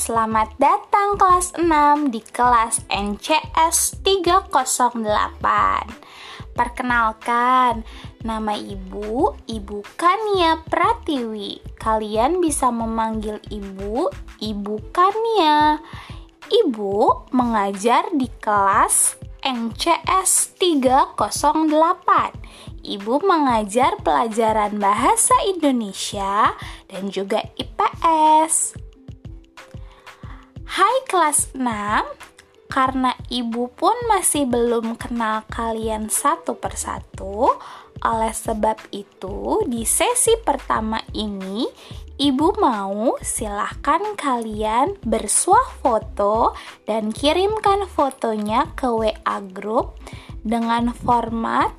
Selamat datang kelas 6 di kelas NCS 308 Perkenalkan, nama ibu, Ibu Kania Pratiwi. Kalian bisa memanggil ibu, Ibu Kania. Ibu mengajar di kelas NCS 308 Ibu mengajar pelajaran bahasa Indonesia dan juga IPS. Hai kelas 6, karena ibu pun masih belum kenal kalian satu persatu, oleh sebab itu di sesi pertama ini Ibu mau silahkan kalian bersuah foto dan kirimkan fotonya ke WA group dengan format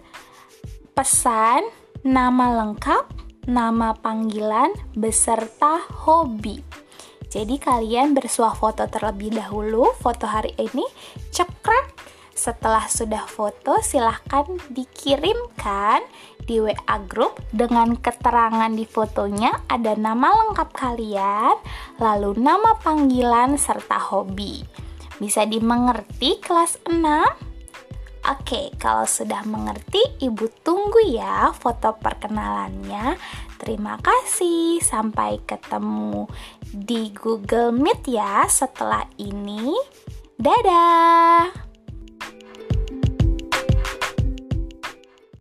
pesan, nama lengkap, nama panggilan, beserta hobi. Jadi kalian bersuah foto terlebih dahulu, foto hari ini cekrek. Setelah sudah foto, silahkan dikirimkan di WA group dengan keterangan di fotonya ada nama lengkap kalian, lalu nama panggilan serta hobi. Bisa dimengerti kelas 6? Oke, kalau sudah mengerti, Ibu tunggu ya foto perkenalannya. Terima kasih, sampai ketemu di Google Meet ya setelah ini. Dadah!